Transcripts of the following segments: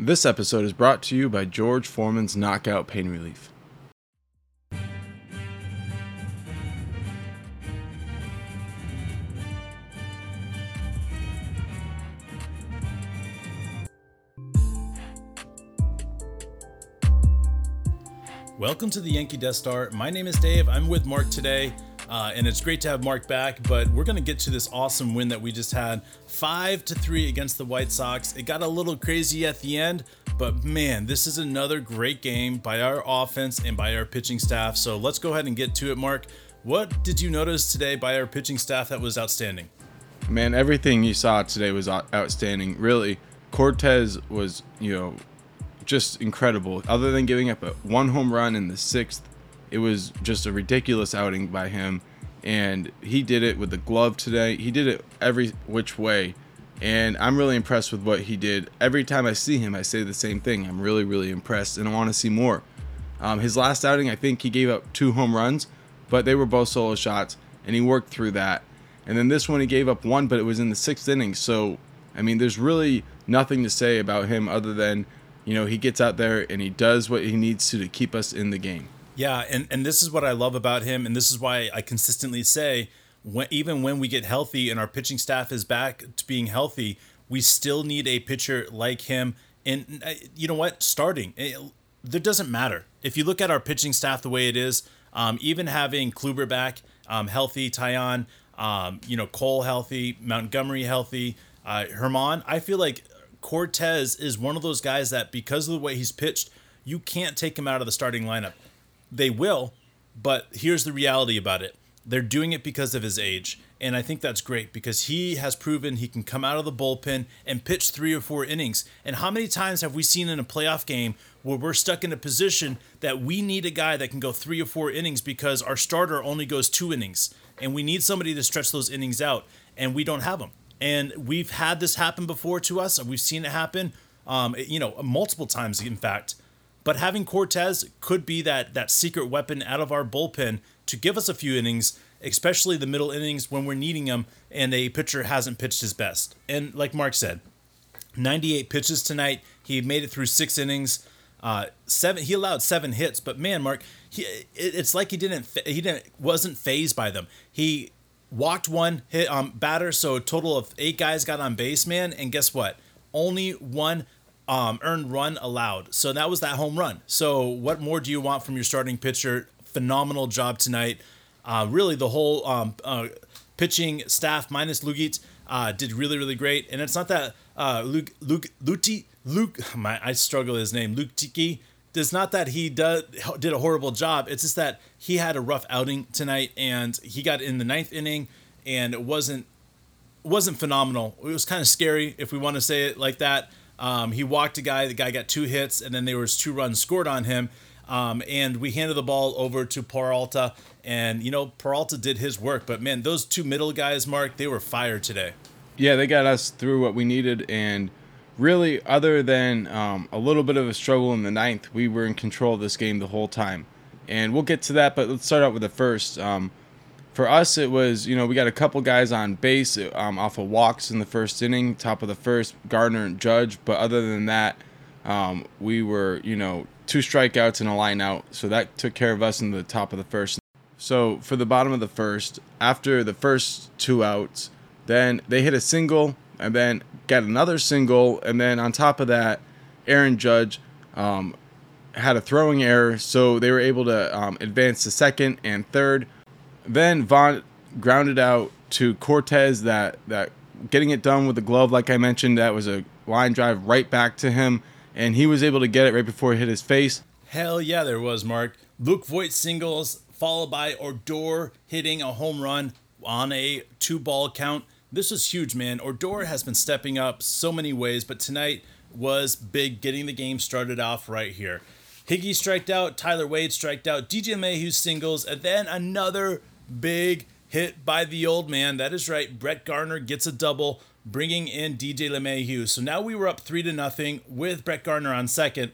This episode is brought to you by George Foreman's Knockout Pain Relief. Welcome to the Yankee Death Star. My name is Dave. I'm with Mark today, uh, and it's great to have Mark back. But we're going to get to this awesome win that we just had, five to three against the White Sox. It got a little crazy at the end, but man, this is another great game by our offense and by our pitching staff. So let's go ahead and get to it, Mark. What did you notice today by our pitching staff that was outstanding? Man, everything you saw today was outstanding. Really, Cortes was, you know, just incredible. Other than giving up a one home run in the sixth, it was just a ridiculous outing by him. And he did it with the glove today. He did it every which way. And I'm really impressed with what he did. Every time I see him, I say the same thing. I'm really, really impressed, and I want to see more. Um, his last outing, I think he gave up two home runs, but they were both solo shots, and he worked through that. And then this one, he gave up one, but it was in the sixth inning. So, I mean, there's really nothing to say about him other than you know, he gets out there and he does what he needs to to keep us in the game. Yeah, and, and this is what I love about him, and this is why I consistently say, when, even when we get healthy and our pitching staff is back to being healthy, we still need a pitcher like him. And uh, you know what? Starting, it, there doesn't matter. If you look at our pitching staff the way it is, um, even having Kluber back, um, healthy, Taillon, um, you know, Cole healthy, Montgomery healthy, uh, Germán, I feel like Cortes is one of those guys that because of the way he's pitched, you can't take him out of the starting lineup. They will, but here's the reality about it. They're doing it because of his age. And I think that's great because he has proven he can come out of the bullpen and pitch three or four innings. And how many times have we seen in a playoff game where we're stuck in a position that we need a guy that can go three or four innings because our starter only goes two innings and we need somebody to stretch those innings out and we don't have them. And we've had this happen before to us. We've seen it happen, um, you know, multiple times, in fact. But having Cortes could be that that secret weapon out of our bullpen to give us a few innings, especially the middle innings when we're needing them, and a pitcher hasn't pitched his best. And like Mark said, 98 pitches tonight. He made it through six innings. Uh, seven. He allowed seven hits, but man, Mark, he it, it's like he didn't he didn't wasn't phased by them. He walked one hit um batter, so a total of eight guys got on base, man. And guess what? Only one um earned run allowed. So that was that home run. So what more do you want from your starting pitcher? Phenomenal job tonight. Uh, really, the whole um, uh, pitching staff minus Lugit uh, did really, really great. And it's not that uh, Luke, Luke, Luti, Luke, my, I struggle with his name, Luke Tiki. It's not that he does, did a horrible job. It's just that he had a rough outing tonight, and he got in the ninth inning, and it wasn't wasn't phenomenal. It was kind of scary, if we want to say it like that. Um, he walked a guy. The guy got two hits, and then there was two runs scored on him. Um, and we handed the ball over to Peralta, and you know Peralta did his work. But man, those two middle guys, Mark, they were fire today. Yeah, they got us through what we needed, and really, other than um, a little bit of a struggle in the ninth, we were in control of this game the whole time. And we'll get to that, but let's start out with the first. Um, for us, it was you know we got a couple guys on base um, off of walks in the first inning, top of the first, Gardner and Judge. But other than that, um, we were you know two strikeouts and a line out, so that took care of us in the top of the first. So for the bottom of the first, after the first two outs, then they hit a single and then got another single, and then on top of that, Aaron Judge um, had a throwing error, so they were able to um, advance to second and third. Then Vaughn grounded out to Cortes that that getting it done with the glove, like I mentioned, that was a line drive right back to him, and he was able to get it right before it hit his face. Hell yeah, there was Mark. Luke Voigt singles followed by Odor hitting a home run on a two ball count. This was huge, man. Odor has been stepping up so many ways, but tonight was big, getting the game started off right here. Higgy striked out, Tyler Wade striked out, DJ LeMahieu singles, and then another big hit by the old man. That is right. Brett Gardner gets a double, bringing in DJ LeMahieu. So now we were up three to nothing with Brett Gardner on second,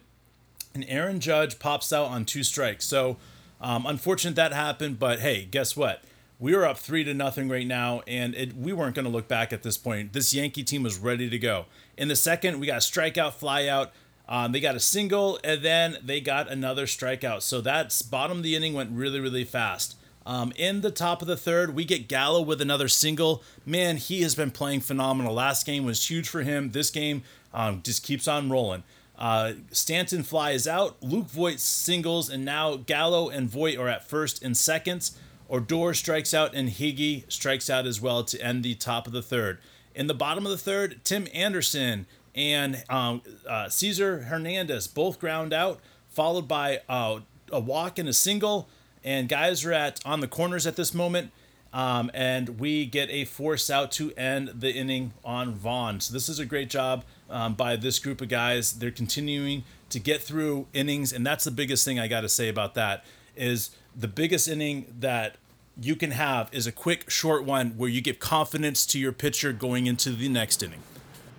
and Aaron Judge pops out on two strikes. So um, unfortunate that happened, but hey, guess what? We were up three to nothing right now, and it, we weren't going to look back at this point. This Yankee team was ready to go. In the second, we got a strikeout, flyout. Um, they got a single and then they got another strikeout. So that's bottom of the inning went really, really fast. Um, in the top of the third, we get Gallo with another single. Man, he has been playing phenomenal. Last game was huge for him. This game um, just keeps on rolling. Uh, Stanton flies out. Luke Voit singles, and now Gallo and Voit are at first and seconds. Odor strikes out, and Higgy strikes out as well to end the top of the third. In the bottom of the third, Tim Anderson and um, uh, Cesar Hernandez both ground out, followed by uh, a walk and a single. And guys are at on the corners at this moment. Um, and we get a force out to end the inning on Vaughn. So this is a great job um, by this group of guys. They're continuing to get through innings, and that's the biggest thing I got to say about that is the biggest inning that you can have is a quick, short one where you give confidence to your pitcher going into the next inning.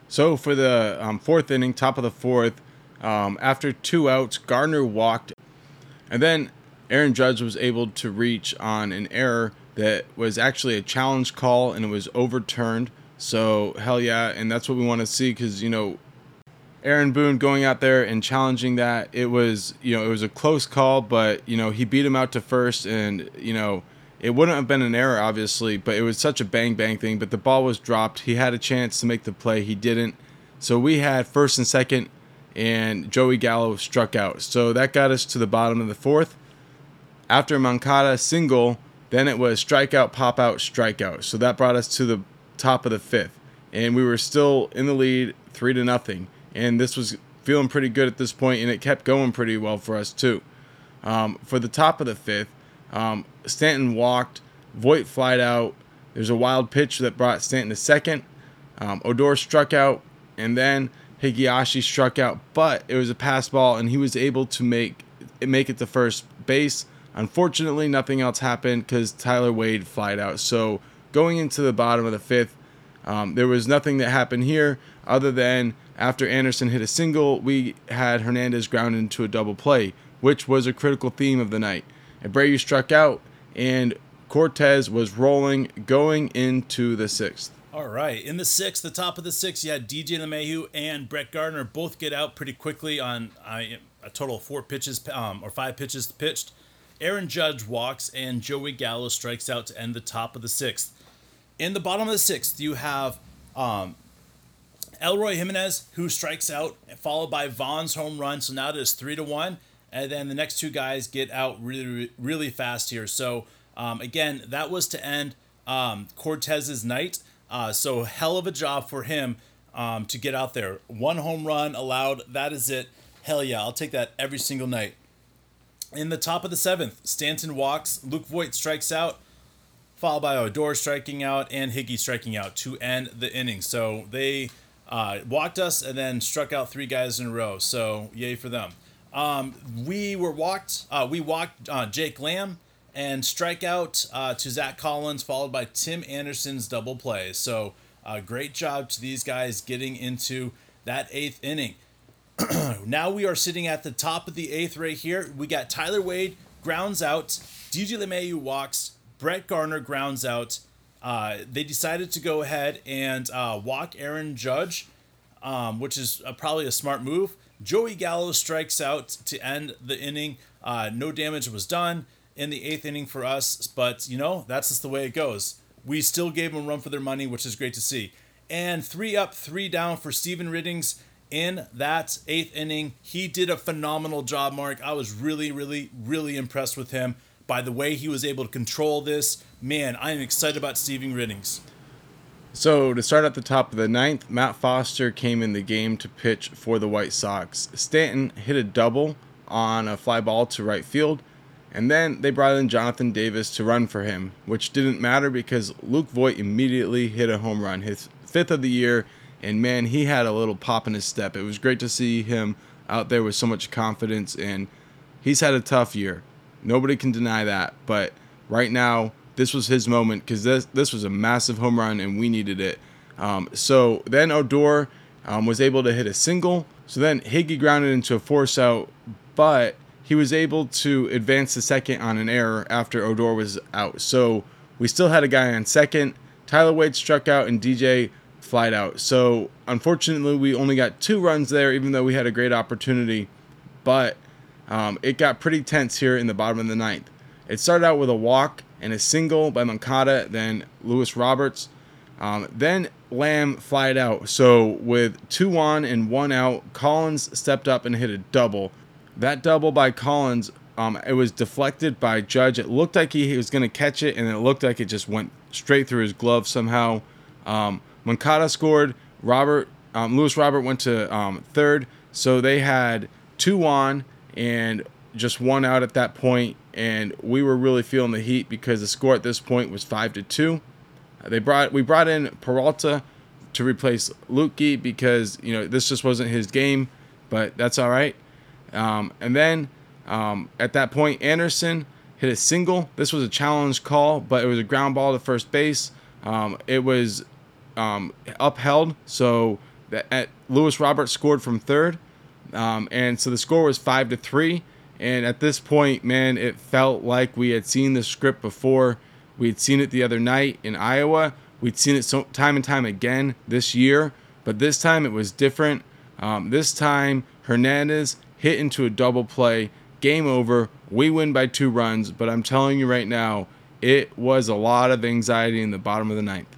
So for the um, fourth inning, top of the fourth, um, after two outs, Gardner walked, and then Aaron Judge was able to reach on an error that was actually a challenge call and it was overturned. So hell yeah, and that's what we want to see because you know Aaron Boone going out there and challenging that it was you know it was a close call, but you know he beat him out to first, and you know it wouldn't have been an error obviously, but it was such a bang bang thing. But the ball was dropped. He had a chance to make the play, he didn't. So we had first and second, and Joey Gallo struck out. So that got us to the bottom of the fourth. After Moncada single, then it was strikeout, pop out, strikeout. So that brought us to the top of the fifth, and we were still in the lead, three to nothing. And this was feeling pretty good at this point, and it kept going pretty well for us too. Um, for the top of the fifth, um, Stanton walked, Voit flied out. There's a wild pitch that brought Stanton to second. Um, Odor struck out, and then Higashi struck out, but it was a pass ball, and he was able to make make it to first base. Unfortunately, nothing else happened because Tyler Wade flied out. So going into the bottom of the fifth, um, there was nothing that happened here other than after Anderson hit a single, we had Hernandez ground into a double play, which was a critical theme of the night. Abreu struck out, and Cortes was rolling going into the sixth. All right. In the sixth, the top of the sixth, you had DJ LeMahieu and Brett Gardner both get out pretty quickly on a total of four pitches um, or five pitches pitched. Aaron Judge walks, and Joey Gallo strikes out to end the top of the sixth. In the bottom of the sixth, you have um, Eloy Jimenez, who strikes out, followed by Vaughn's home run. So now it is three to one. And then the next two guys get out really, really fast here. So um, again, that was to end um, Cortes's night. Uh, so hell of a job for him um, to get out there. One home run allowed. That is it. Hell yeah, I'll take that every single night. In the top of the seventh, Stanton walks. Luke Voit strikes out, followed by Odor striking out and Higgy striking out to end the inning. So they uh, walked us and then struck out three guys in a row. So yay for them. Um, we were walked. Uh, we walked uh, Jake Lamb and strikeout uh, to Zach Collins, followed by Tim Anderson's double play. So uh, great job to these guys getting into that eighth inning. now we are sitting at the top of the eighth right here. We got Tyler Wade grounds out, DJ LeMahieu walks, Brett Gardner grounds out. Uh, they decided to go ahead and uh, walk Aaron Judge, um, which is uh, probably a smart move. Joey Gallo strikes out to end the inning. Uh, no damage was done in the eighth inning for us, but you know, that's just the way it goes. We still gave them run for their money, which is great to see. And three up, three down for Stephen Ridings in that eighth inning. He did a phenomenal job, Mark. I was really, really, really impressed with him by the way he was able to control this. Man, I am excited about Stephen Ridings. So to start at the top of the ninth, Matt Foster came in the game to pitch for the White Sox. Stanton hit a double on a fly ball to right field, and then they brought in Jonathan Davis to run for him, which didn't matter because Luke Voit immediately hit a home run, his fifth of the year, and man, he had a little pop in his step. It was great to see him out there with so much confidence, and he's had a tough year. Nobody can deny that, but right now this was his moment because this this was a massive home run and we needed it. Um, so then Odor um, was able to hit a single. So then Higgy grounded into a force out, but he was able to advance the second on an error after Odor was out. So we still had a guy on second. Tyler Wade struck out and DJ flied out. So unfortunately, we only got two runs there, even though we had a great opportunity. But um, it got pretty tense here in the bottom of the ninth. It started out with a walk and a single by Moncada, then Luis Roberts. Um, then Lamb flied out. So with two on and one out, Collins stepped up and hit a double. That double by Collins, um, it was deflected by Judge. It looked like he was going to catch it, and it looked like it just went straight through his glove somehow. Um, Moncada scored. Robert, um, Luis Robert went to um, third. So they had two on and just one out at that point, and we were really feeling the heat because the score at this point was five to two. They brought we brought in Peralta to replace Luetge because you know this just wasn't his game, but that's all right. Um, and then um, at that point, Anderson hit a single. This was a challenge call, but it was a ground ball to first base. Um, it was um, upheld, so that at, Luis Roberts scored from third, um, and so the score was five to three. And at this point, man, it felt like we had seen the script before. We had seen it the other night in Iowa. We'd seen it so, time and time again this year, but this time it was different. Um, this time, Hernandez hit into a double play. Game over. We win by two runs, but I'm telling you right now, it was a lot of anxiety in the bottom of the ninth.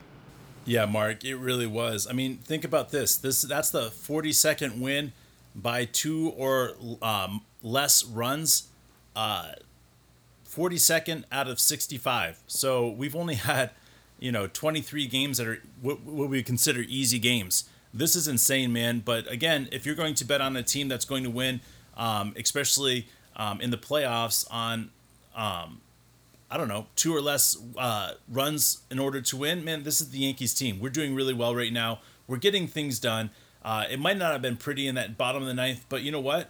Yeah, Mark, it really was. I mean, think about this. This that's the 42nd win by two or um, less runs. Uh, 42nd out of 65. So we've only had, you know, 23 games that are what, we consider easy games. This is insane, man. But again, if you're going to bet on a team that's going to win, um, especially um, in the playoffs, on um, I don't know two or less uh, runs in order to win, man, this is the Yankees team. We're doing really well right now. We're getting things done. Uh, it might not have been pretty in that bottom of the ninth, but you know what?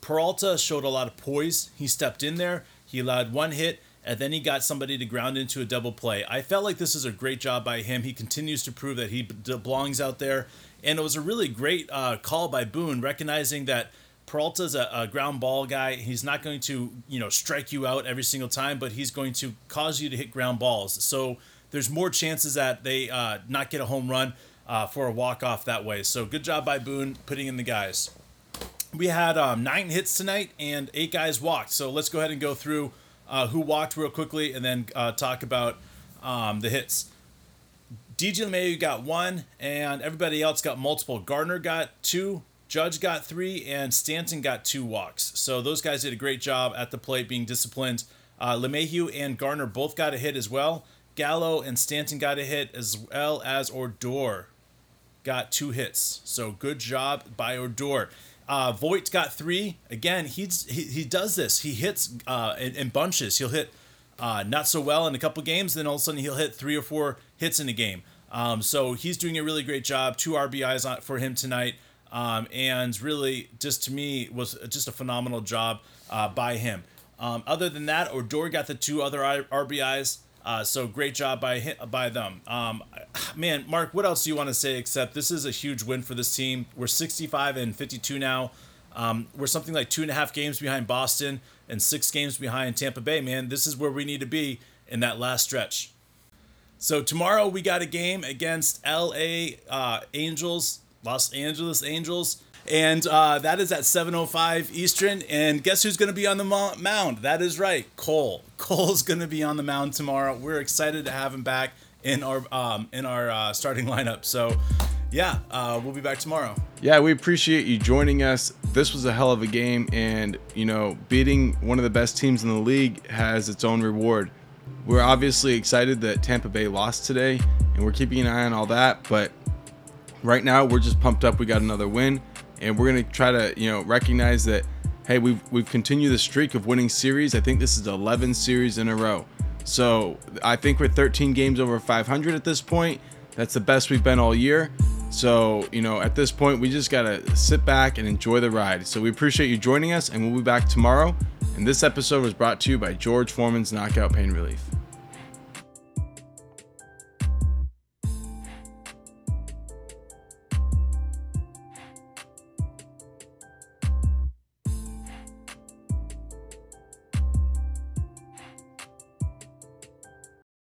Peralta showed a lot of poise. He stepped in there. He allowed one hit, and then he got somebody to ground into a double play. I felt like this is a great job by him. He continues to prove that he belongs out there. And it was a really great uh, call by Boone, recognizing that Peralta's a, a ground ball guy. He's not going to, you know, strike you out every single time, but he's going to cause you to hit ground balls. So there's more chances that they uh, not get a home run uh, for a walk off that way. So good job by Boone putting in the guys. We had um, nine hits tonight and eight guys walked. So let's go ahead and go through uh, who walked real quickly and then uh, talk about um, the hits. DJ LeMahieu got one, and everybody else got multiple. Gardner got two, Judge got three, and Stanton got two walks. So those guys did a great job at the plate being disciplined. Uh, and Garner both got a hit as well. Gallo and Stanton got a hit as well as Odor got two hits. So good job by Odor. Uh, Voit got three. Again, he's he, he does this. He hits uh, in, in bunches. He'll hit uh, not so well in a couple games, then all of a sudden he'll hit three or four hits in a game. Um, so he's doing a really great job. Two RBIs on, for him tonight, um, and really just to me was just a phenomenal job uh, by him. Um, other than that, Odor got the two other RBIs. Uh, so great job by by them. Um, man, Mark, what else do you want to say? Except this is a huge win for this team. We're 65 and 52 now. Um, we're something like two and a half games behind Boston and six games behind Tampa Bay. Man, this is where we need to be in that last stretch. So tomorrow we got a game against L.A. Uh, Angels, Los Angeles Angels. And uh, that is at 7:05 Eastern. And guess who's going to be on the mound? That is right, Cole. Cole's going to be on the mound tomorrow. We're excited to have him back in our um, in our uh, starting lineup. So, yeah, uh, we'll be back tomorrow. Yeah, we appreciate you joining us. This was a hell of a game, and you know, beating one of the best teams in the league has its own reward. We're obviously excited that Tampa Bay lost today, and we're keeping an eye on all that. But right now, we're just pumped up. We got another win and we're gonna try to you know recognize that hey we've we've continued the streak of winning series. I think this is 11 series in a row. So I think we're 13 games over 500 at this point. That's the best we've been all year. So, you know, at this point, we just got to sit back and enjoy the ride. So, we appreciate you joining us, and we'll be back tomorrow. And this episode was brought to you by George Foreman's Knockout Pain Relief.